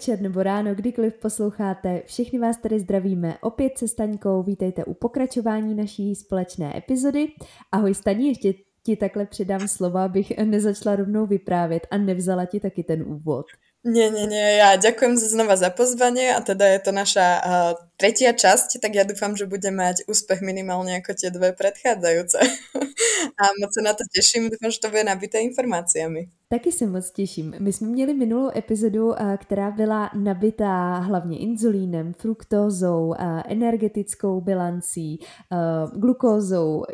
večer nebo ráno, kdykoliv posloucháte. Všechny vás tady zdravíme opět se Staňkou. Vítejte u pokračování naší společné epizody. Ahoj Staní, ještě ti takhle předám slova, abych nezačala rovnou vyprávět a nevzala ti taky ten úvod. Nie, nie, nie, ja ďakujem znova za pozvanie a teda je to naša uh, tretia časť, tak ja dúfam, že bude mať úspech minimálne ako tie dve predchádzajúce. a moc sa na to teším, dúfam, že to bude nabité informáciami. Taky se moc těším. My jsme měli minulou epizodu, která byla nabitá hlavně inzulínem, fruktózou, energetickou bilancí, glukózou,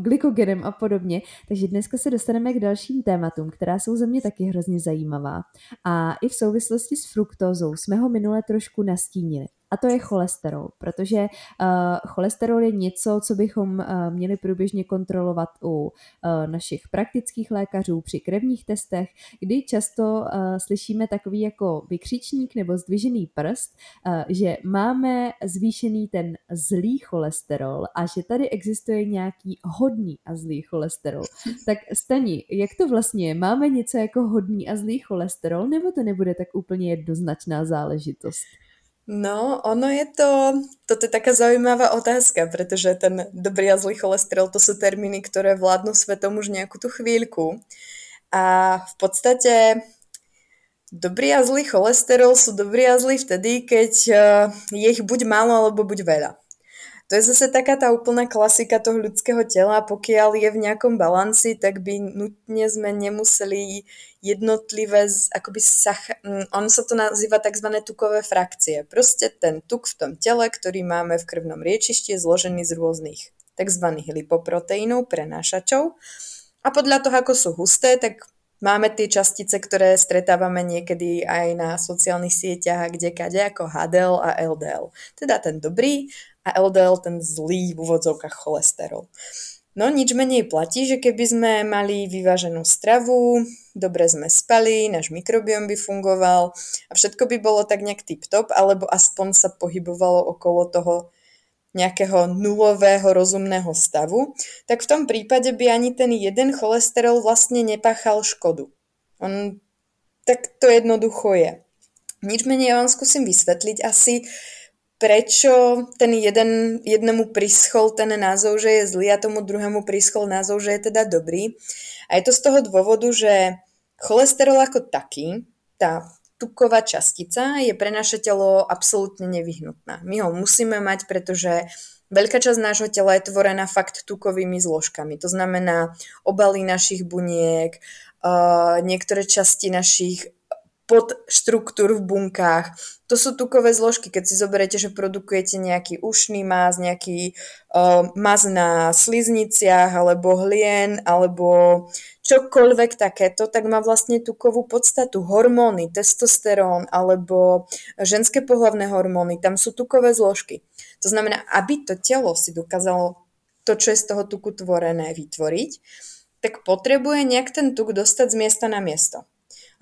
glykogenem a podobně. Takže dneska se dostaneme k dalším tématům, která jsou za mě taky hrozně zajímavá. A i v souvislosti s fruktózou jsme ho minule trošku nastínili a to je cholesterol, protože uh, cholesterol je něco, co bychom uh, měli průběžně kontrolovat u uh, našich praktických lékařů při krevních testech, kdy často uh, slyšíme takový jako vykřičník nebo zdvižený prst, uh, že máme zvýšený ten zlý cholesterol a že tady existuje nějaký hodný a zlý cholesterol. Tak Stani, jak to vlastně je? Máme něco jako hodný a zlý cholesterol, nebo to nebude tak úplně jednoznačná záležitost? No, ono je to, toto je taká zaujímavá otázka, pretože ten dobrý a zlý cholesterol to sú termíny, ktoré vládnu svetom už nejakú tú chvíľku. A v podstate dobrý a zlý cholesterol sú dobrý a zlý vtedy, keď eh, je ich buď málo alebo buď veľa. To je zase taká tá úplná klasika toho ľudského tela. Pokiaľ je v nejakom balanci, tak by nutne sme nemuseli jednotlivé, akoby sach- mm, on sa to nazýva tzv. tukové frakcie. Proste ten tuk v tom tele, ktorý máme v krvnom riečišti, je zložený z rôznych tzv. lipoproteínov, prenášačov. A podľa toho, ako sú husté, tak Máme tie častice, ktoré stretávame niekedy aj na sociálnych sieťach kde kade, ako HDL a LDL. Teda ten dobrý a LDL ten zlý v úvodzovkách cholesterol. No nič menej platí, že keby sme mali vyváženú stravu, dobre sme spali, náš mikrobiom by fungoval a všetko by bolo tak nejak tip-top, alebo aspoň sa pohybovalo okolo toho nejakého nulového rozumného stavu, tak v tom prípade by ani ten jeden cholesterol vlastne nepáchal škodu. On tak to jednoducho je. Nič menej ja vám skúsim vysvetliť asi, prečo ten jeden, jednému prischol ten názov, že je zlý a tomu druhému prischol názov, že je teda dobrý. A je to z toho dôvodu, že cholesterol ako taký, tá tuková častica je pre naše telo absolútne nevyhnutná. My ho musíme mať, pretože veľká časť nášho tela je tvorená fakt tukovými zložkami. To znamená obaly našich buniek, niektoré časti našich podštruktúr v bunkách. To sú tukové zložky, keď si zoberiete, že produkujete nejaký ušný máz, nejaký uh, maz na slizniciach, alebo hlien, alebo čokoľvek takéto, tak má vlastne tukovú podstatu. Hormóny, testosterón alebo ženské pohlavné hormóny, tam sú tukové zložky. To znamená, aby to telo si dokázalo to, čo je z toho tuku tvorené, vytvoriť, tak potrebuje nejak ten tuk dostať z miesta na miesto.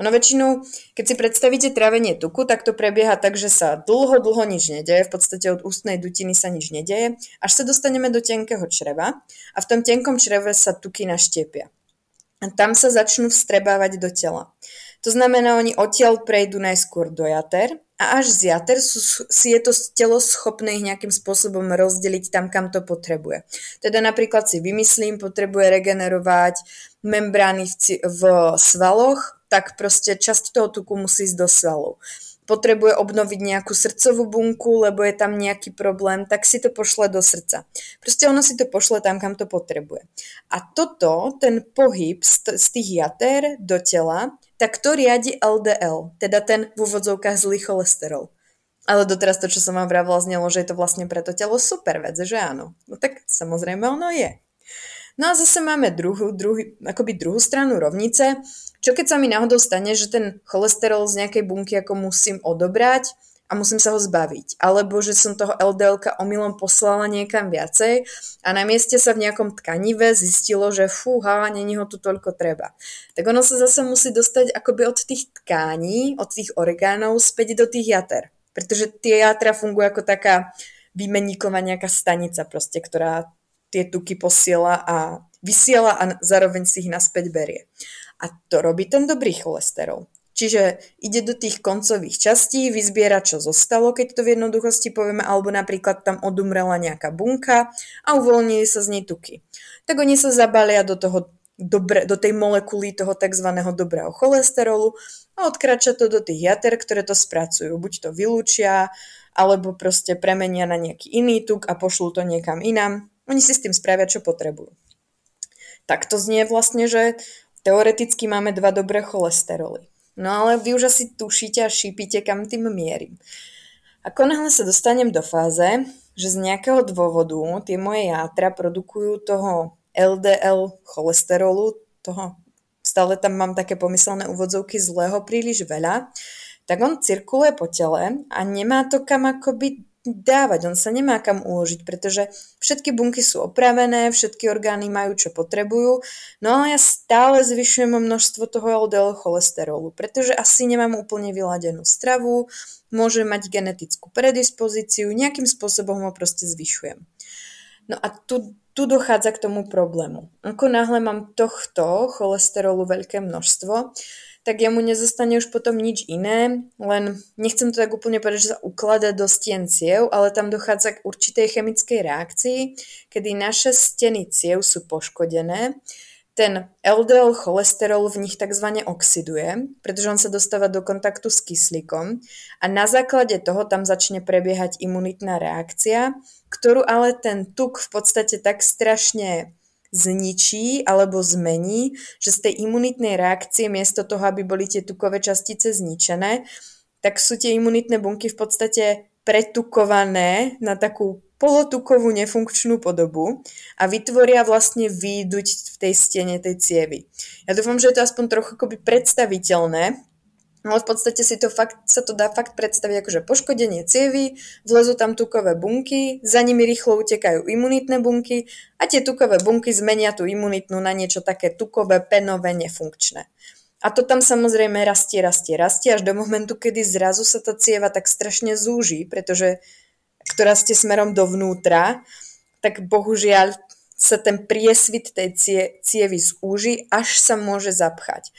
Ono väčšinou, keď si predstavíte trávenie tuku, tak to prebieha tak, že sa dlho, dlho nič nedeje, v podstate od ústnej dutiny sa nič nedeje, až sa dostaneme do tenkého čreva a v tom tenkom čreve sa tuky naštiepia. A tam sa začnú vstrebávať do tela. To znamená, oni odtiaľ prejdú najskôr do jater a až z jater sú, si je to telo schopné ich nejakým spôsobom rozdeliť tam, kam to potrebuje. Teda napríklad si vymyslím, potrebuje regenerovať membrány v, v svaloch, tak proste časť toho tuku musí ísť do svalov. Potrebuje obnoviť nejakú srdcovú bunku, lebo je tam nejaký problém, tak si to pošle do srdca. Proste ono si to pošle tam, kam to potrebuje. A toto, ten pohyb z, tých jater do tela, tak to riadi LDL, teda ten v úvodzovkách zlý cholesterol. Ale doteraz to, čo som vám vravila, znelo, že je to vlastne pre to telo super vec, že áno. No tak samozrejme ono je. No a zase máme druhú, druhý, akoby druhú stranu rovnice. Čo keď sa mi náhodou stane, že ten cholesterol z nejakej bunky ako musím odobrať a musím sa ho zbaviť. Alebo že som toho LDL omylom poslala niekam viacej a na mieste sa v nejakom tkanive zistilo, že fúha, není ho tu toľko treba. Tak ono sa zase musí dostať akoby od tých tkání, od tých orgánov späť do tých jater. Pretože tie jatra fungujú ako taká výmeníková nejaká stanica proste, ktorá tie tuky posiela a vysiela a zároveň si ich naspäť berie. A to robí ten dobrý cholesterol. Čiže ide do tých koncových častí, vyzbiera, čo zostalo, keď to v jednoduchosti povieme, alebo napríklad tam odumrela nejaká bunka a uvoľnili sa z nej tuky. Tak oni sa zabalia do toho dobre, do tej molekuly toho tzv. dobrého cholesterolu a odkrača to do tých jater, ktoré to spracujú. Buď to vylúčia, alebo proste premenia na nejaký iný tuk a pošlú to niekam inám. Oni si s tým spravia, čo potrebujú. Tak to znie vlastne, že teoreticky máme dva dobré cholesteroly. No ale vy už asi tušíte a šípite, kam tým mierim. Ako náhle sa dostanem do fáze, že z nejakého dôvodu tie moje játra produkujú toho LDL cholesterolu, toho stále tam mám také pomyselné úvodzovky zlého príliš veľa, tak on cirkuluje po tele a nemá to kam akoby dávať, on sa nemá kam uložiť, pretože všetky bunky sú opravené, všetky orgány majú, čo potrebujú, no ale ja stále zvyšujem množstvo toho LDL cholesterolu, pretože asi nemám úplne vyladenú stravu, môže mať genetickú predispozíciu, nejakým spôsobom ho proste zvyšujem. No a tu, tu dochádza k tomu problému. Ako náhle mám tohto cholesterolu veľké množstvo, tak jemu nezostane už potom nič iné, len nechcem to tak úplne povedať, že sa uklada do stien ciev, ale tam dochádza k určitej chemickej reakcii, kedy naše steny ciev sú poškodené, ten LDL cholesterol v nich tzv. oxiduje, pretože on sa dostáva do kontaktu s kyslíkom a na základe toho tam začne prebiehať imunitná reakcia, ktorú ale ten tuk v podstate tak strašne zničí alebo zmení, že z tej imunitnej reakcie miesto toho, aby boli tie tukové častice zničené, tak sú tie imunitné bunky v podstate pretukované na takú polotukovú nefunkčnú podobu a vytvoria vlastne výduť v tej stene tej cievy. Ja dúfam, že je to aspoň trochu akoby predstaviteľné, ale v podstate si to fakt, sa to dá fakt predstaviť akože poškodenie cievy, vlezú tam tukové bunky, za nimi rýchlo utekajú imunitné bunky a tie tukové bunky zmenia tú imunitnú na niečo také tukové, penové, nefunkčné. A to tam samozrejme rastie, rastie, rastie až do momentu, kedy zrazu sa tá cieva tak strašne zúži, pretože ktorá ste smerom dovnútra, tak bohužiaľ sa ten priesvit tej cie, cievy zúži, až sa môže zapchať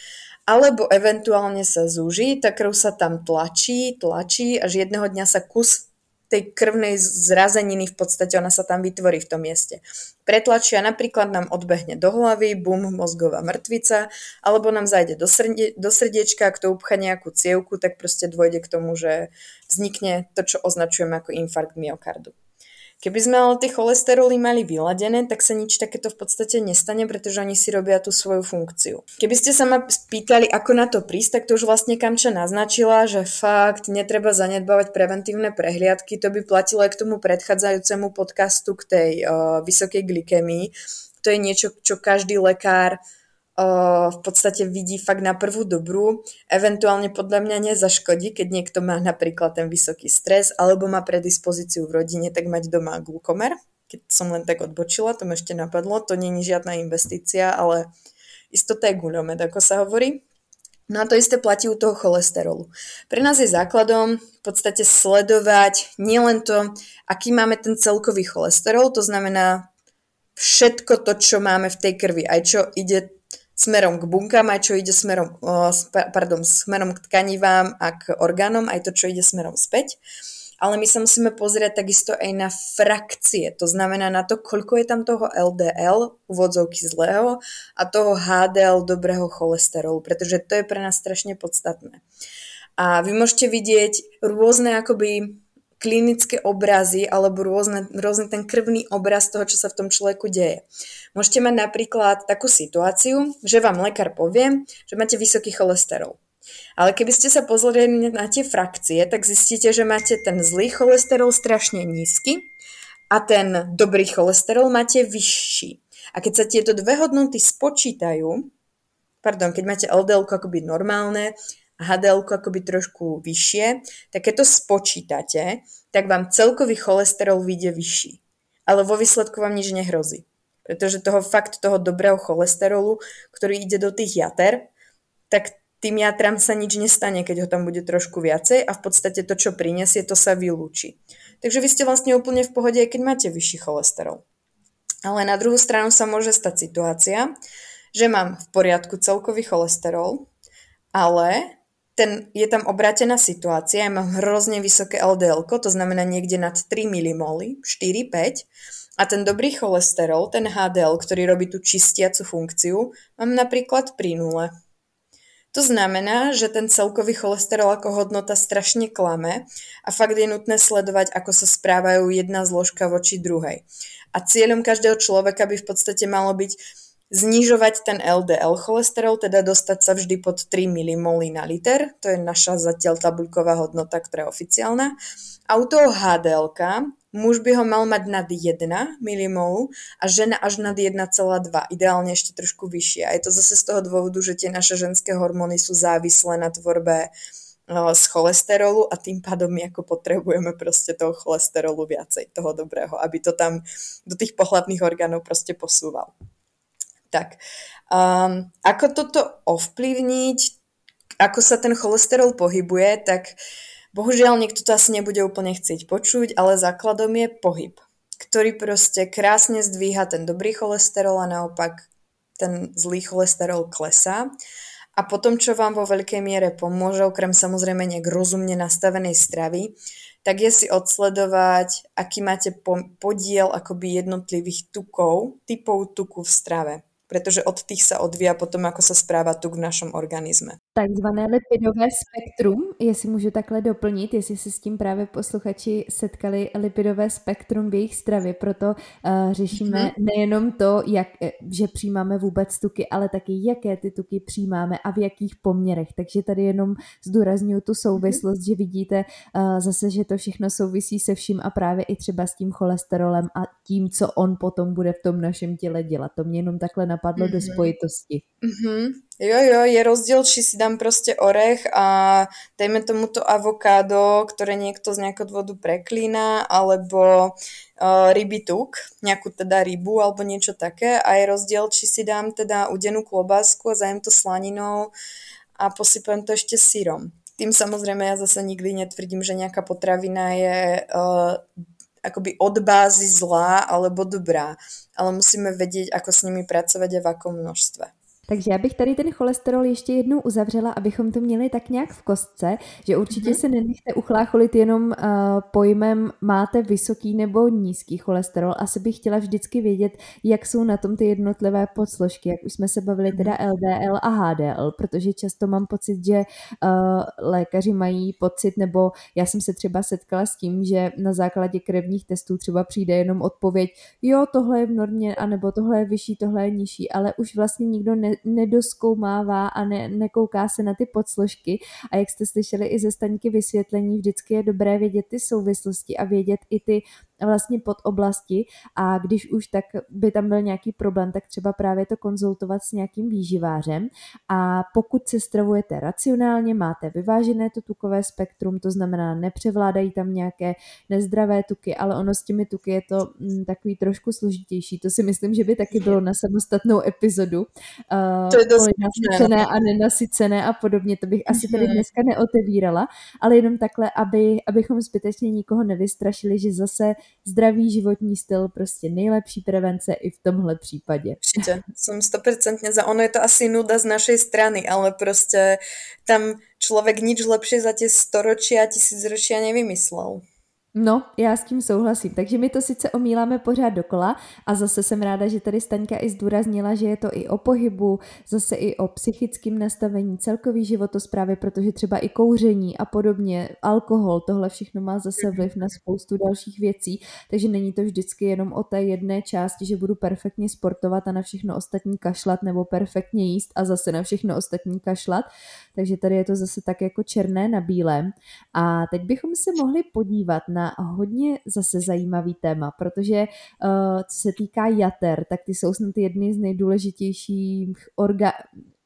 alebo eventuálne sa zúži, tá krv sa tam tlačí, tlačí, až jedného dňa sa kus tej krvnej zrazeniny v podstate ona sa tam vytvorí v tom mieste. Pretlačia napríklad nám odbehne do hlavy, bum, mozgová mŕtvica, alebo nám zajde do, srdie, do srdiečka, ak to upcha nejakú cievku, tak proste dôjde k tomu, že vznikne to, čo označujeme ako infarkt myokardu. Keby sme ale tie cholesteroly mali vyladené, tak sa nič takéto v podstate nestane, pretože oni si robia tú svoju funkciu. Keby ste sa ma spýtali, ako na to prísť, tak to už vlastne Kamča naznačila, že fakt netreba zanedbávať preventívne prehliadky. To by platilo aj k tomu predchádzajúcemu podcastu k tej uh, vysokej glykemii. To je niečo, čo každý lekár v podstate vidí fakt na prvú dobrú. Eventuálne podľa mňa nezaškodí, keď niekto má napríklad ten vysoký stres alebo má predispozíciu v rodine, tak mať doma glukomer. Keď som len tak odbočila, to mi ešte napadlo, to je žiadna investícia, ale istota je guľomed, ako sa hovorí. No a to isté platí u toho cholesterolu. Pre nás je základom v podstate sledovať nielen to, aký máme ten celkový cholesterol, to znamená všetko to, čo máme v tej krvi, aj čo ide smerom k bunkám, aj čo ide smerom, pardon, smerom k tkanivám a k orgánom, aj to, čo ide smerom späť. Ale my sa musíme pozrieť takisto aj na frakcie, to znamená na to, koľko je tam toho LDL, uvodzovky zlého, a toho HDL, dobrého cholesterolu, pretože to je pre nás strašne podstatné. A vy môžete vidieť rôzne akoby klinické obrazy alebo rôzne, rôzne ten krvný obraz toho, čo sa v tom človeku deje. Môžete mať napríklad takú situáciu, že vám lekár povie, že máte vysoký cholesterol. Ale keby ste sa pozreli na tie frakcie, tak zistíte, že máte ten zlý cholesterol strašne nízky a ten dobrý cholesterol máte vyšší. A keď sa tieto dve hodnoty spočítajú, pardon, keď máte LDL akoby normálne HDL akoby trošku vyššie, tak keď to spočítate, tak vám celkový cholesterol vyjde vyšší. Ale vo výsledku vám nič nehrozí. Pretože toho fakt toho dobrého cholesterolu, ktorý ide do tých jater, tak tým jatram sa nič nestane, keď ho tam bude trošku viacej a v podstate to, čo prinesie, to sa vylúči. Takže vy ste vlastne úplne v pohode, aj keď máte vyšší cholesterol. Ale na druhú stranu sa môže stať situácia, že mám v poriadku celkový cholesterol, ale ten, je tam obrátená situácia, ja mám hrozne vysoké LDL, to znamená niekde nad 3 mmol, 4-5, a ten dobrý cholesterol, ten HDL, ktorý robí tú čistiacu funkciu, mám napríklad pri nule. To znamená, že ten celkový cholesterol ako hodnota strašne klame a fakt je nutné sledovať, ako sa správajú jedna zložka voči druhej. A cieľom každého človeka by v podstate malo byť znižovať ten LDL cholesterol, teda dostať sa vždy pod 3 mmol na liter, to je naša zatiaľ tabuľková hodnota, ktorá je oficiálna. A u toho HDL muž by ho mal mať nad 1 mmol a žena až nad 1,2, ideálne ešte trošku vyššie. A je to zase z toho dôvodu, že tie naše ženské hormóny sú závislé na tvorbe z cholesterolu a tým pádom my ako potrebujeme proste toho cholesterolu viacej, toho dobrého, aby to tam do tých pohľadných orgánov proste posúval. Tak, um, ako toto ovplyvniť, ako sa ten cholesterol pohybuje, tak Bohužiaľ, niekto to asi nebude úplne chcieť počuť, ale základom je pohyb, ktorý proste krásne zdvíha ten dobrý cholesterol a naopak ten zlý cholesterol klesá. A potom, čo vám vo veľkej miere pomôže, okrem samozrejme nejak rozumne nastavenej stravy, tak je si odsledovať, aký máte podiel akoby jednotlivých tukov, typov tuku v strave pretože od tých sa odvíja potom, ako sa správa tuk v našom organizme. Takzvané lipidové spektrum, jestli můžu takhle doplnit, jestli se s tím právě posluchači setkali lipidové spektrum v jejich stravě, proto uh, řešíme mm-hmm. nejenom to, jak, eh, že přijímáme vůbec tuky, ale taky jaké ty tuky přijímáme a v jakých poměrech. Takže tady jenom zdůraznuju tu souvislost, mm-hmm. že vidíte uh, zase, že to všechno souvisí se vším a právě i třeba s tím cholesterolem a tím, co on potom bude v tom našem těle dělat. To mě jenom takhle napadlo mm-hmm. do spojitosti. Mm-hmm. Jo, jo, je rozdiel, či si dám proste orech a dajme tomu to avokádo, ktoré niekto z nejakého dôvodu preklína, alebo uh, ryby tuk, nejakú teda rybu alebo niečo také. A je rozdiel, či si dám teda udenú klobásku a zajem to slaninou a posypem to ešte sírom. Tým samozrejme ja zase nikdy netvrdím, že nejaká potravina je uh, akoby od bázy zlá alebo dobrá, ale musíme vedieť, ako s nimi pracovať a v akom množstve. Takže já bych tady ten cholesterol ještě jednou uzavřela, abychom to měli tak nějak v kostce, že určitě mm-hmm. se nenechte uchlácholit jenom uh, pojmem máte vysoký nebo nízký cholesterol. Asi bych chtěla vždycky vědět, jak jsou na tom ty jednotlivé podsložky, jak už jsme se bavili teda mhm. LDL a HDL, protože často mám pocit, že uh, lékaři mají pocit, nebo já jsem se třeba setkala s tím, že na základě krevních testů třeba přijde jenom odpověď, jo, tohle je v normě, anebo tohle je vyšší, tohle je nižší, ale už vlastně nikdo ne, nedoskoumává a ne, nekouká se na ty podsložky. A jak jste slyšeli i ze staňky vysvětlení, vždycky je dobré vědět ty souvislosti a vědět i ty vlastně pod oblasti a když už tak by tam byl nějaký problém, tak třeba právě to konzultovat s nějakým výživářem a pokud se stravujete racionálně, máte vyvážené to tukové spektrum, to znamená nepřevládají tam nějaké nezdravé tuky, ale ono s těmi tuky je to mm, takový trošku složitější. To si myslím, že by taky bylo na samostatnou epizodu. Uh, to je dost nasycené a nenasycené a podobně, to bych asi tady mhm. dneska neotevírala, ale jenom takhle, aby, abychom zbytečně nikoho nevystrašili, že zase zdravý životní styl prostě nejlepší prevence i v tomhle případě. Určitě, jsem 100% za ono je to asi nuda z našej strany, ale prostě tam člověk nič lepšie za tie storočia tisícročia nevymyslel. No, já s tím souhlasím. Takže my to sice omíláme pořád dokola a zase jsem ráda, že tady Staňka i zdůraznila, že je to i o pohybu, zase i o psychickém nastavení, celkový životosprávy, protože třeba i kouření a podobně, alkohol, tohle všechno má zase vliv na spoustu dalších věcí, takže není to vždycky jenom o té jedné části, že budu perfektně sportovat a na všechno ostatní kašlat nebo perfektně jíst a zase na všechno ostatní kašlat. Takže tady je to zase tak jako černé na bílém. A teď bychom se mohli podívat na hodně zase zajímavý téma, protože uh, co se týká jater, tak ty jsou snad jedny z nejdůležitějších orga,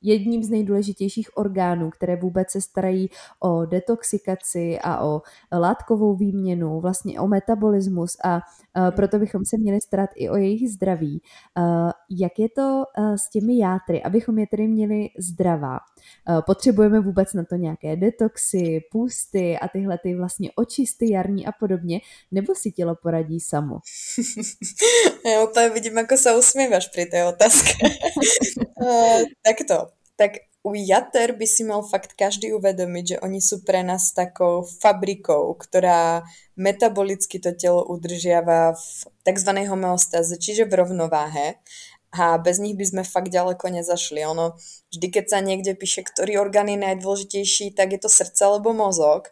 jedním z nejdůležitějších orgánů, které vůbec se starají o detoxikaci a o látkovou výměnu, vlastně o metabolismus a uh, proto bychom se měli starat i o jejich zdraví. Uh, jak je to uh, s těmi játry, abychom je tedy měli zdravá? Potřebujeme vůbec na to nějaké detoxy, půsty a tyhle ty vlastně očisty jarní a podobně, nebo si tělo poradí samo? Já úplně vidím, jako se usmíváš při té otázce. uh, tak u jater by si mal fakt každý uvedomiť, že oni sú pre nás takou fabrikou, ktorá metabolicky to telo udržiava v tzv. homeostáze, čiže v rovnováhe a bez nich by sme fakt ďaleko nezašli. Ono, vždy keď sa niekde píše, ktorý orgán je najdôležitejší, tak je to srdce alebo mozog.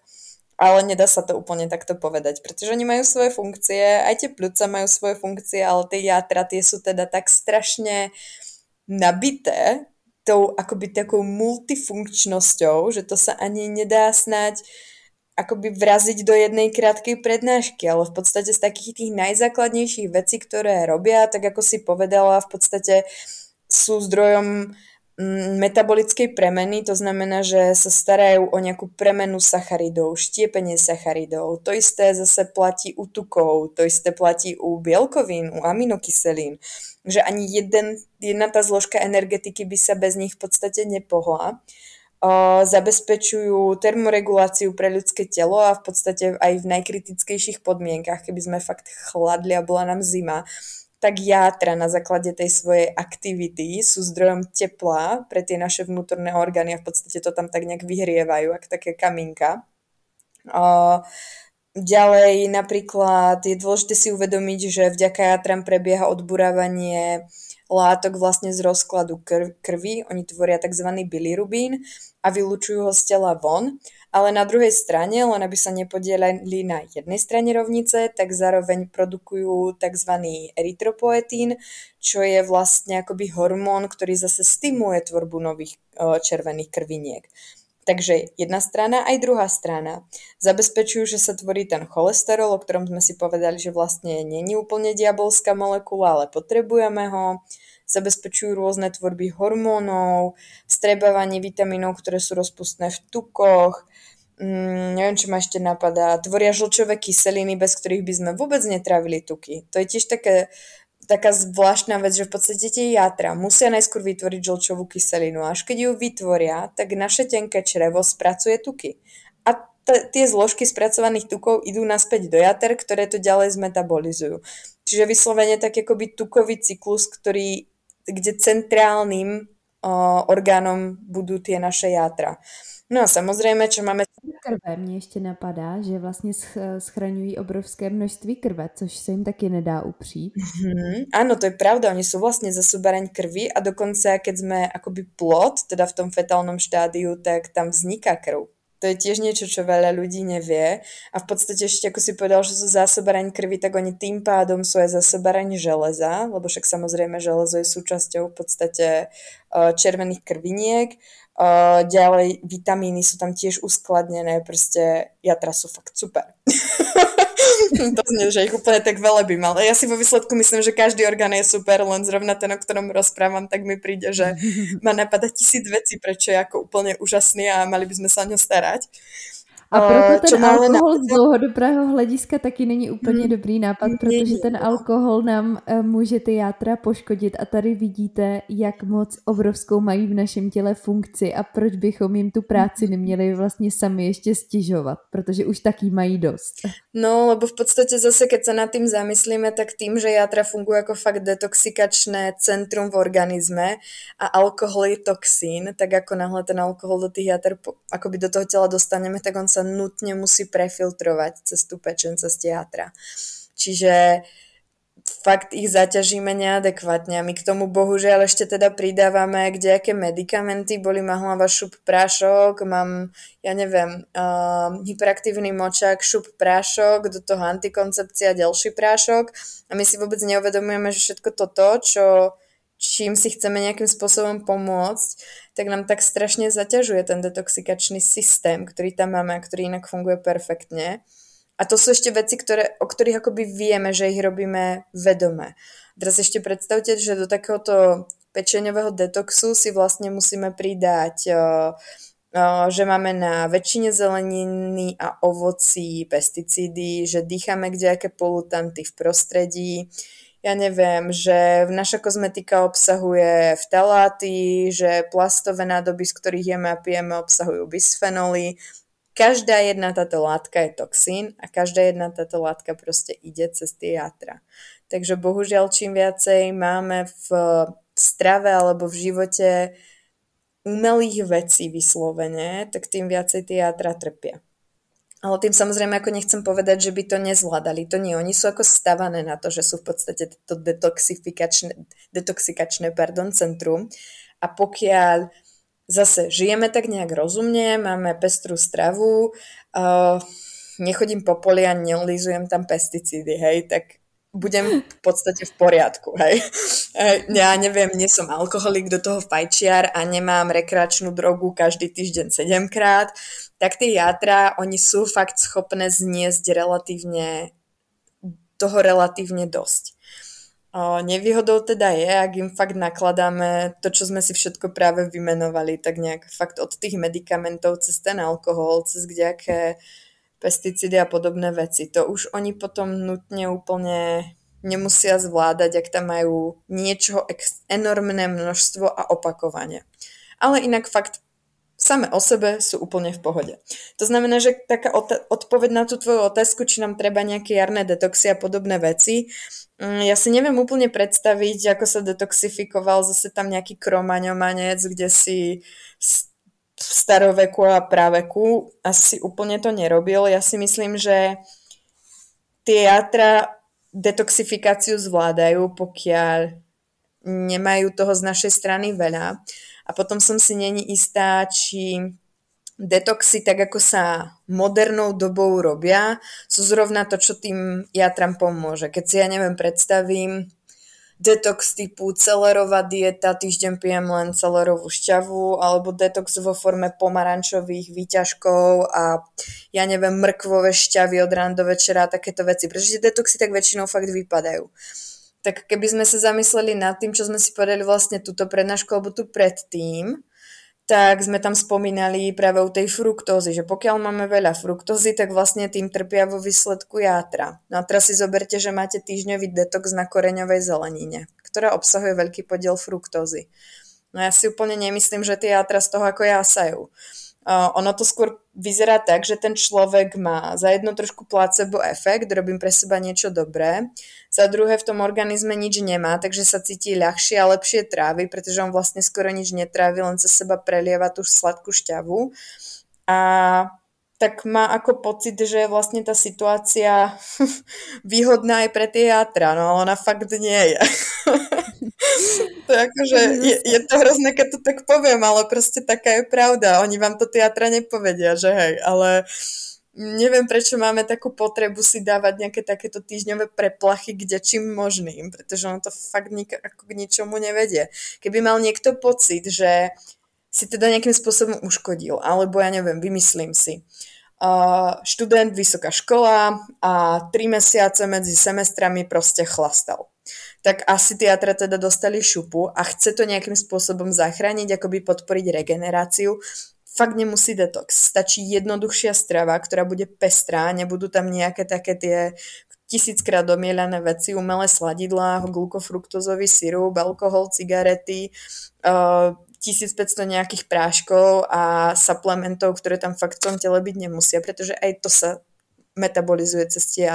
Ale nedá sa to úplne takto povedať, pretože oni majú svoje funkcie, aj tie pľúca majú svoje funkcie, ale tie játra tie sú teda tak strašne nabité tou akoby takou multifunkčnosťou, že to sa ani nedá snať akoby vraziť do jednej krátkej prednášky, ale v podstate z takých tých najzákladnejších vecí, ktoré robia, tak ako si povedala, v podstate sú zdrojom metabolickej premeny, to znamená, že sa starajú o nejakú premenu sacharidov, štiepenie sacharidov. To isté zase platí u tukov, to isté platí u bielkovín, u aminokyselín. Že ani jeden, jedna tá zložka energetiky by sa bez nich v podstate nepohla. O, zabezpečujú termoreguláciu pre ľudské telo a v podstate aj v najkritickejších podmienkach, keby sme fakt chladli a bola nám zima, tak játra na základe tej svojej aktivity sú zdrojom tepla pre tie naše vnútorné orgány a v podstate to tam tak nejak vyhrievajú, ako také kaminka. Uh, ďalej napríklad je dôležité si uvedomiť, že vďaka jatram prebieha odburávanie látok vlastne z rozkladu krvi. Oni tvoria tzv. bilirubín a vylúčujú ho z tela von ale na druhej strane, len aby sa nepodielali na jednej strane rovnice, tak zároveň produkujú tzv. erytropoetín, čo je vlastne akoby hormón, ktorý zase stimuluje tvorbu nových červených krviniek. Takže jedna strana aj druhá strana. Zabezpečujú, že sa tvorí ten cholesterol, o ktorom sme si povedali, že vlastne není úplne diabolská molekula, ale potrebujeme ho zabezpečujú rôzne tvorby hormónov, strebávanie vitamínov, ktoré sú rozpustné v tukoch, mm, neviem, čo ma ešte napadá, tvoria žlčové kyseliny, bez ktorých by sme vôbec netravili tuky. To je tiež také, taká zvláštna vec, že v podstate tie játra musia najskôr vytvoriť žlčovú kyselinu. Až keď ju vytvoria, tak naše tenké črevo spracuje tuky. A t- tie zložky spracovaných tukov idú naspäť do jater, ktoré to ďalej zmetabolizujú. Čiže vyslovene tak akoby tukový cyklus, ktorý kde centrálnym orgánom budú tie naše játra. No a samozřejmě, čo máme... Krve mě ještě napadá, že vlastně schraňují obrovské množství krve, což se jim taky nedá upřít. Mm-hmm. Áno, to je pravda, oni sú vlastne zasúbaraň krvi a dokonca, keď sme akoby plod, teda v tom fetálnom štádiu, tak tam vzniká krv. To je tiež niečo, čo veľa ľudí nevie. A v podstate ešte, ako si povedal, že sú zásobaraň krvi, tak oni tým pádom sú aj zásobaraň železa, lebo však samozrejme železo je súčasťou v podstate uh, červených krviniek. Uh, ďalej vitamíny sú tam tiež uskladnené, proste jatra sú fakt super. to znie, že ich úplne tak velebím, ale ja si vo výsledku myslím, že každý orgán je super, len zrovna ten, o ktorom rozprávam, tak mi príde, že ma napadá tisíc vecí, prečo je ako úplne úžasný a mali by sme sa o ňo starať. A proto ten alkohol na... z dlouhodobého hlediska taky není úplně hmm. dobrý nápad, protože ten alkohol nám uh, může ty játra poškodit a tady vidíte, jak moc obrovskou mají v našem těle funkci a proč bychom jim tu práci neměli vlastně sami ještě stěžovat, protože už taky mají dost. No, lebo v podstate zase, keď sa nad tým zamyslíme, tak tým, že játra fungujú ako fakt detoxikačné centrum v organizme a alkohol je toxín, tak ako náhle ten alkohol do tých játer akoby do toho tela dostaneme, tak on sa nutne musí prefiltrovať cez tú pečen, cez játra. Čiže fakt ich zaťažíme neadekvátne. A my k tomu bohužiaľ ešte teda pridávame kdejaké medikamenty, boli ma hlava šup prášok, mám, ja neviem, uh, hyperaktívny močák, šup prášok, do toho antikoncepcia, ďalší prášok. A my si vôbec neuvedomujeme, že všetko toto, čo čím si chceme nejakým spôsobom pomôcť, tak nám tak strašne zaťažuje ten detoxikačný systém, ktorý tam máme a ktorý inak funguje perfektne. A to sú ešte veci, ktoré, o ktorých akoby vieme, že ich robíme vedome. Teraz ešte predstavte, že do takéhoto pečeňového detoxu si vlastne musíme pridať že máme na väčšine zeleniny a ovocí pesticídy, že dýchame kdejaké polutanty v prostredí, ja neviem, že naša kozmetika obsahuje vtaláty, že plastové nádoby, z ktorých jeme a pijeme, obsahujú bisfenoly. Každá jedna táto látka je toxín a každá jedna táto látka proste ide cez tie játra. Takže bohužiaľ, čím viacej máme v strave alebo v živote umelých vecí vyslovene, tak tým viacej tie jatra trpia. Ale tým samozrejme ako nechcem povedať, že by to nezvládali. To nie, oni sú ako stavané na to, že sú v podstate to detoxifikačné, detoxikačné pardon, centrum. A pokiaľ zase žijeme tak nejak rozumne, máme pestrú stravu, uh, nechodím po poli a nelizujem tam pesticídy, hej, tak budem v podstate v poriadku, hej. Ja neviem, nie som alkoholik, do toho fajčiar a nemám rekreačnú drogu každý týždeň 7 krát, tak tie játra, oni sú fakt schopné zniesť relatívne, toho relatívne dosť. O, nevýhodou teda je, ak im fakt nakladáme to, čo sme si všetko práve vymenovali, tak nejak fakt od tých medikamentov cez ten alkohol, cez kdejaké pesticídy a podobné veci. To už oni potom nutne úplne nemusia zvládať, ak tam majú niečo ex- enormné množstvo a opakovanie. Ale inak fakt same o sebe sú úplne v pohode. To znamená, že taká odpoveď na tú tvoju otázku, či nám treba nejaké jarné detoxy a podobné veci, mm, ja si neviem úplne predstaviť, ako sa detoxifikoval zase tam nejaký kromaňomanec, kde si v staroveku a praveku asi úplne to nerobil. Ja si myslím, že tie jatra detoxifikáciu zvládajú, pokiaľ nemajú toho z našej strany veľa. A potom som si není istá, či detoxy, tak ako sa modernou dobou robia, sú zrovna to, čo tým jatram pomôže. Keď si ja neviem, predstavím detox typu celerová dieta, týždeň pijem len celerovú šťavu, alebo detox vo forme pomarančových výťažkov a ja neviem, mrkvové šťavy od rána do večera a takéto veci. Pretože detoxy tak väčšinou fakt vypadajú tak keby sme sa zamysleli nad tým, čo sme si povedali vlastne túto prednášku alebo tu predtým, tak sme tam spomínali práve u tej fruktózy, že pokiaľ máme veľa fruktózy, tak vlastne tým trpia vo výsledku játra. No a teraz si zoberte, že máte týždňový detox na koreňovej zelenine, ktorá obsahuje veľký podiel fruktózy. No ja si úplne nemyslím, že tie játra z toho ako jásajú. Uh, ono to skôr vyzerá tak, že ten človek má za jedno trošku placebo efekt, robím pre seba niečo dobré, za druhé v tom organizme nič nemá, takže sa cíti ľahšie a lepšie trávy, pretože on vlastne skoro nič netrávi, len cez seba prelieva tú sladkú šťavu. A tak má ako pocit, že je vlastne tá situácia výhodná aj pre tie jatra, no ona fakt nie je. to je akože, je, je to hrozné, keď to tak poviem, ale proste taká je pravda. Oni vám to teatra nepovedia, že hej, ale neviem, prečo máme takú potrebu si dávať nejaké takéto týždňové preplachy kde čím možným, pretože ono to fakt nik- ako k ničomu nevedie. Keby mal niekto pocit, že si teda nejakým spôsobom uškodil, alebo ja neviem, vymyslím si, uh, študent, vysoká škola a tri mesiace medzi semestrami proste chlastal tak asi teatra teda dostali šupu a chce to nejakým spôsobom zachrániť, akoby podporiť regeneráciu, fakt nemusí detox. Stačí jednoduchšia strava, ktorá bude pestrá, nebudú tam nejaké také tie tisíckrát domielané veci, umelé sladidlá, glukofruktozový sirup, alkohol, cigarety, uh, 1500 nejakých práškov a suplementov, ktoré tam fakt v tom tele byť nemusia, pretože aj to sa metabolizuje cez tie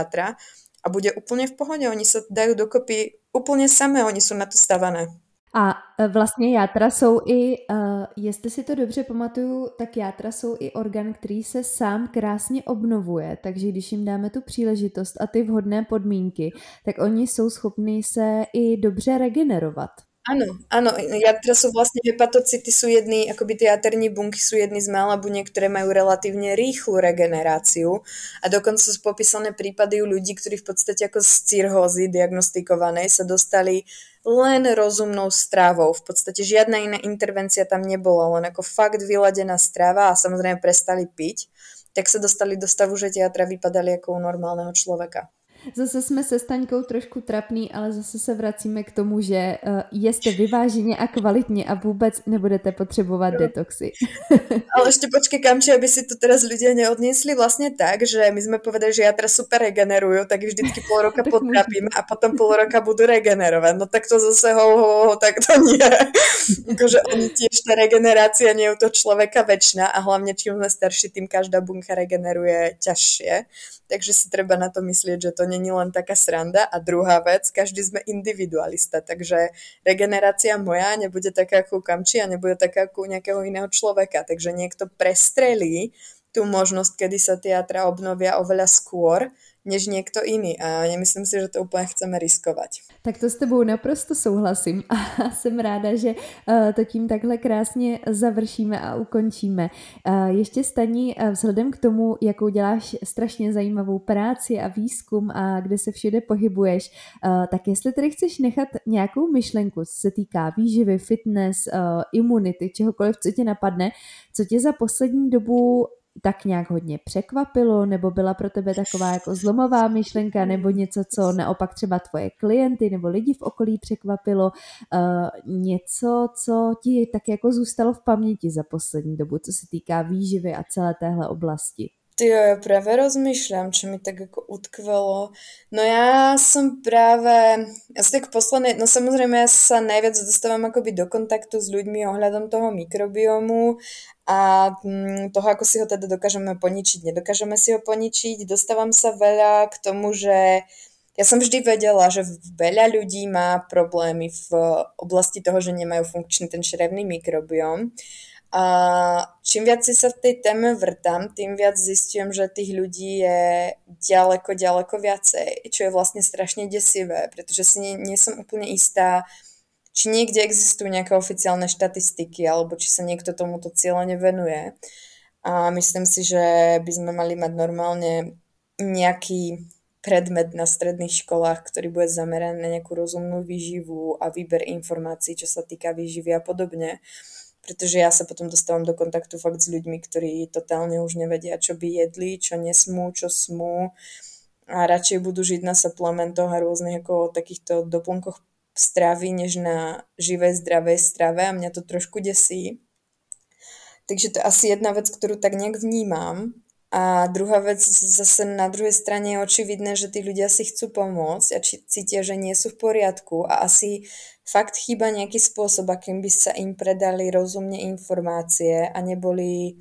a bude úplne v pohode. Oni sa dajú dokopy úplně samé, oni jsou na to stavané. A e, vlastně játra jsou i, uh, jestli si to dobře pamatuju, tak játra jsou i orgán, který se sám krásně obnovuje, takže když jim dáme tu příležitost a ty vhodné podmínky, tak oni jsou schopni se i dobře regenerovat. Áno, áno, jadra sú vlastne hepatocity sú jedny, akoby tie jaterní bunky sú jedny z mála buniek, ktoré majú relatívne rýchlu regeneráciu a dokonca sú popísané prípady u ľudí, ktorí v podstate ako z cirhózy diagnostikovanej sa dostali len rozumnou strávou. V podstate žiadna iná intervencia tam nebola, len ako fakt vyladená strava a samozrejme prestali piť, tak sa dostali do stavu, že tie jatra vypadali ako u normálneho človeka. Zase jsme se Staňkou trošku trapný, ale zase se vracíme k tomu, že uh, jeste vyváženě a kvalitně a vůbec nebudete potřebovat no. detoxy. ale ešte počkej, Kamči, aby si to teraz ľudia neodniesli vlastne tak, že my sme povedali, že jatra super regenerujú, tak vždycky pol roka potrapíme a potom pol roka budú regenerovať. No tak to zase ho, ho, ho tak to nie. akože oni tiež tá regenerácia nie je u toho človeka väčšina a hlavne čím sme starší, tým každá bunka regeneruje ťažšie. takže si treba na to myslieť, že to není len taká sranda. A druhá vec, každý sme individualista, takže regenerácia moja nebude taká ako Kamči a nebude taká ako nejakého iného človeka. Takže niekto prestrelí tú možnosť, kedy sa teatra obnovia oveľa skôr, než někdo jiný a nemyslím si, že to úplně chceme riskovat. Tak to s tebou naprosto souhlasím a jsem ráda, že eh, to tím takhle krásně završíme a ukončíme. Eh, ještě staní eh, vzhledem k tomu, jakou děláš strašně zajímavou práci a výzkum a kde se všude pohybuješ, tak jestli tedy chceš nechat nějakou myšlenku, co se týká výživy, fitness, imunity, čehokoliv, co tě napadne, co tě za poslední dobu tak nějak hodně překvapilo, nebo byla pro tebe taková jako zlomová myšlenka, nebo něco, co naopak třeba tvoje klienty nebo lidi v okolí překvapilo, uh, něco, co ti tak jako zůstalo v paměti za poslední dobu, co se týká výživy a celé téhle oblasti? Ty ja práve rozmýšľam, čo mi tak ako utkvelo. No ja som práve, ja som tak poslednej, no samozrejme ja sa najviac dostávam akoby do kontaktu s ľuďmi ohľadom toho mikrobiomu a mm, toho, ako si ho teda dokážeme poničiť, nedokážeme si ho poničiť. Dostávam sa veľa k tomu, že ja som vždy vedela, že veľa ľudí má problémy v oblasti toho, že nemajú funkčný ten črevný mikrobiom. A čím viac si sa v tej téme vrtám, tým viac zistujem, že tých ľudí je ďaleko, ďaleko viacej, čo je vlastne strašne desivé, pretože si nie, nie som úplne istá, či niekde existujú nejaké oficiálne štatistiky, alebo či sa niekto tomuto cieľene venuje. A myslím si, že by sme mali mať normálne nejaký predmet na stredných školách, ktorý bude zameraný na nejakú rozumnú výživu a výber informácií, čo sa týka výživy a podobne pretože ja sa potom dostávam do kontaktu fakt s ľuďmi, ktorí totálne už nevedia, čo by jedli, čo nesmú, čo smú. A radšej budú žiť na suplementoch a rôznych ako takýchto doplnkoch stravy, než na živej, zdravej strave. A mňa to trošku desí. Takže to je asi jedna vec, ktorú tak nejak vnímam a druhá vec, zase na druhej strane je očividné, že tí ľudia si chcú pomôcť a či, cítia, že nie sú v poriadku a asi fakt chýba nejaký spôsob, akým by sa im predali rozumne informácie a neboli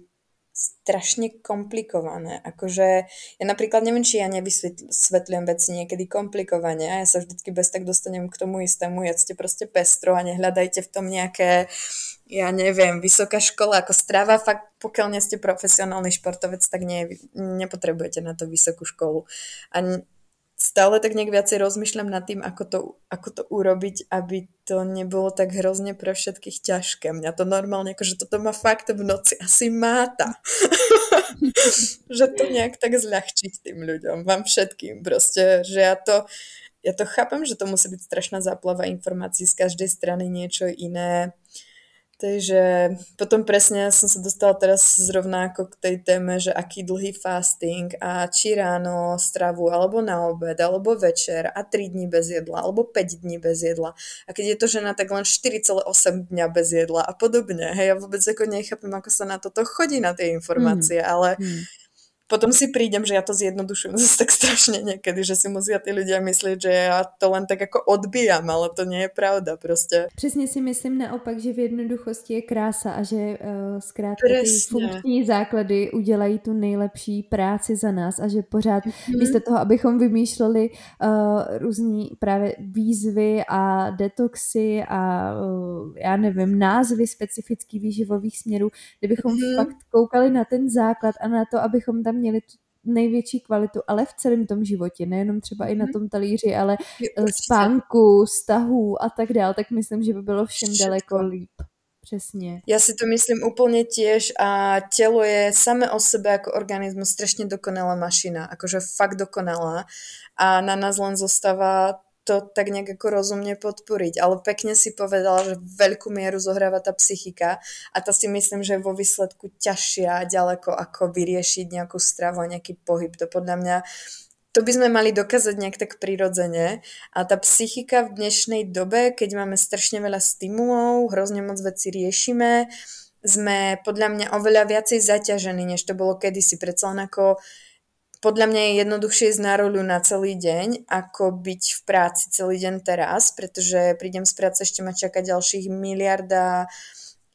strašne komplikované. Akože ja napríklad neviem, či ja nevysvetľujem veci niekedy komplikovane a ja sa vždycky bez tak dostanem k tomu istému, jedzte proste pestro a nehľadajte v tom nejaké ja neviem, vysoká škola ako strava, fakt pokiaľ nie ste profesionálny športovec, tak nie, nepotrebujete na to vysokú školu. A stále tak nejak viacej rozmýšľam nad tým, ako to, ako to urobiť, aby to nebolo tak hrozne pre všetkých ťažké. Mňa to normálne, akože toto ma fakt v noci asi máta. že to nejak tak zľahčiť tým ľuďom, vám všetkým proste, že ja to, ja to chápem, že to musí byť strašná záplava informácií z každej strany niečo iné. Takže potom presne som sa dostala teraz zrovna ako k tej téme, že aký dlhý fasting a či ráno stravu, alebo na obed, alebo večer a 3 dní bez jedla, alebo 5 dní bez jedla. A keď je to žena, tak len 4,8 dňa bez jedla a podobne. Hej, ja vôbec ako nechápem, ako sa na toto chodí na tie informácie, mm. ale mm potom si prídem, že ja to zjednodušujem zase tak strašne niekedy, že si musia tí ľudia myslieť, že ja to len tak ako odbíjam, ale to nie je pravda prostě. Přesně si myslím naopak, že v jednoduchosti je krása a že uh, zkrátka ty funkční základy udělají tu nejlepší práci za nás a že pořád mm-hmm. místo toho, abychom vymýšleli uh, různý právě výzvy a detoxy a uh, já nevím, názvy specifických výživových směrů, kdybychom mm-hmm. fakt koukali na ten základ a na to, abychom tam měli tu největší kvalitu, ale v celém tom životě, nejenom třeba i na mhm. tom talíři, ale eh, spánku, vztahu a tak dál, tak myslím, že by bylo všem daleko líp. Přesně. Ja si to myslím úplne tiež a telo je same o sebe ako organizmus strašne dokonalá mašina, akože fakt dokonalá a na nás len zostáva to tak nejak ako rozumne podporiť. Ale pekne si povedala, že veľkú mieru zohráva tá psychika a to si myslím, že je vo výsledku ťažšia ďaleko ako vyriešiť nejakú stravu a nejaký pohyb. To podľa mňa to by sme mali dokázať nejak tak prirodzene. A tá psychika v dnešnej dobe, keď máme strašne veľa stimulov, hrozne moc veci riešime, sme podľa mňa oveľa viacej zaťažení, než to bolo kedysi. Predsa len ako podľa mňa je jednoduchšie ísť na roľu na celý deň, ako byť v práci celý deň teraz, pretože prídem z práce, ešte ma čaká ďalších miliarda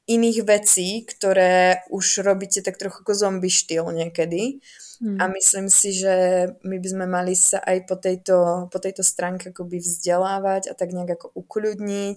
iných vecí, ktoré už robíte tak trochu ako zombie štýl niekedy. Hmm. A myslím si, že my by sme mali sa aj po tejto, po tejto stránke akoby vzdelávať a tak nejak ako ukľudniť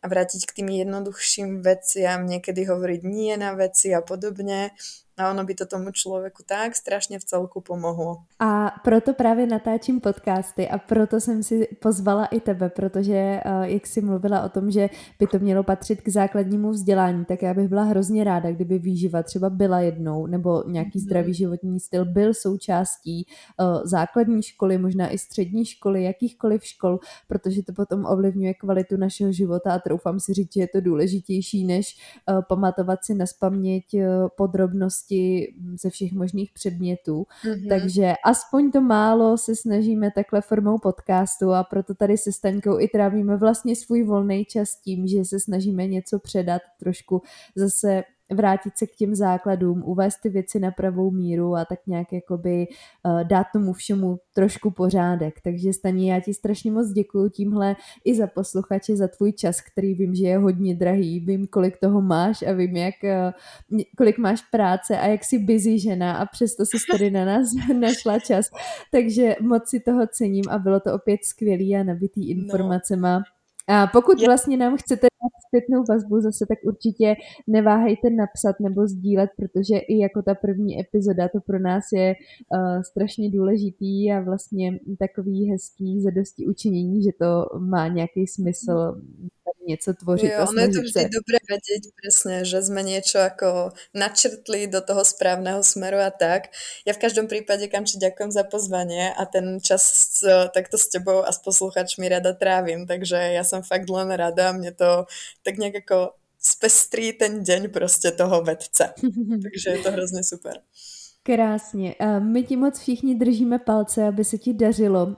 a vrátiť k tým jednoduchším veciam, niekedy hovoriť nie na veci a podobne. A ono by to tomu člověku tak strašně v celku pomohlo. A proto právě natáčím podcasty a proto jsem si pozvala i tebe, protože eh, jak jsi mluvila o tom, že by to mělo patřit k základnímu vzdělání, tak já bych byla hrozně ráda, kdyby výživa třeba byla jednou, nebo nějaký mm. zdravý životní styl byl součástí uh, základní školy, možná i střední školy, jakýchkoliv škol, protože to potom ovlivňuje kvalitu našeho života a troufám si říct, že je to důležitější, než uh, pamatovat si na spaměť podrobnosti znalosti ze všech možných předmětů. Mm-hmm. Takže aspoň to málo se snažíme takhle formou podcastu a proto tady se Staňkou i trávíme vlastně svůj volný čas tím, že se snažíme něco předat trošku zase vrátit se k těm základům, uvést ty věci na pravou míru a tak nějak jakoby uh, dát tomu všemu trošku pořádek. Takže Staní, já ti strašně moc děkuji tímhle i za posluchače, za tvůj čas, který vím, že je hodně drahý, vím, kolik toho máš a vím, jak, uh, kolik máš práce a jak jsi busy žena a přesto jsi tady na nás našla čas. Takže moc si toho cením a bylo to opět skvělý a nabitý no. informacema. No a pokud vlastně nám chcete dát zpětnou vazbu zase, tak určitě neváhejte napsat nebo sdílet, protože i jako ta první epizoda to pro nás je uh, strašně důležitý a vlastně takový hezký zadosti učinění, že to má nějaký smysl něco tvořit. Jo, ono je to vždy dobré vedieť presne, že sme niečo ako načrtli do toho správneho smeru a tak. Ja v každom prípade, Kamči, ďakujem za pozvanie a ten čas takto s tebou a s posluchačmi rada trávim, takže ja som fakt len rada, mne to tak nejak ako spestrí ten deň prostě toho vedce. takže je to hrozně super. Krásně. My ti moc všichni držíme palce, aby se ti dařilo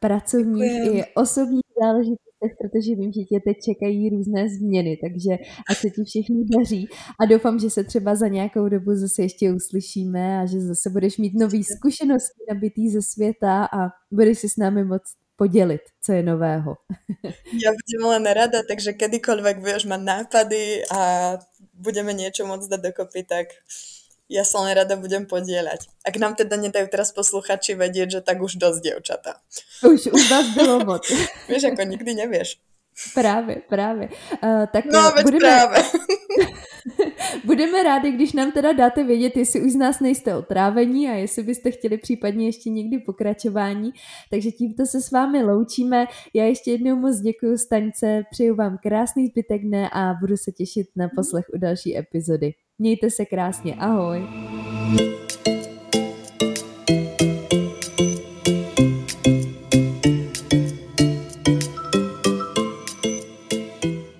pracovních Děkujem. i osobních záležitostí letech, protože vím, že tě teď čekají různé změny, takže ať se ti všechny daří a doufám, že se třeba za nějakou dobu zase ještě uslyšíme a že zase budeš mít nový zkušenosti nabitý ze světa a budeš si s námi moc podělit, co je nového. Já budem len rada, takže kedykoľvek budeš mať nápady a budeme niečo môcť dať dokopy, tak ja sa len rada budem podieľať. Ak nám teda nedajú teraz posluchači vedieť, že tak už dosť, dievčata. Už, už vás bylo moc. Vieš, ako nikdy nevieš. Právě, právě. Uh, tak no, veď budeme... právě. Budeme rádi, když nám teda dáte vědět, jestli už z nás nejste otrávení a jestli byste chtěli případně ještě někdy pokračování. Takže tímto se s vámi loučíme. Já ještě jednou moc děkuji Staňce, přeju vám krásný zbytek dne a budu se těšit na poslech u další epizody. Mějte se krásně, ahoj.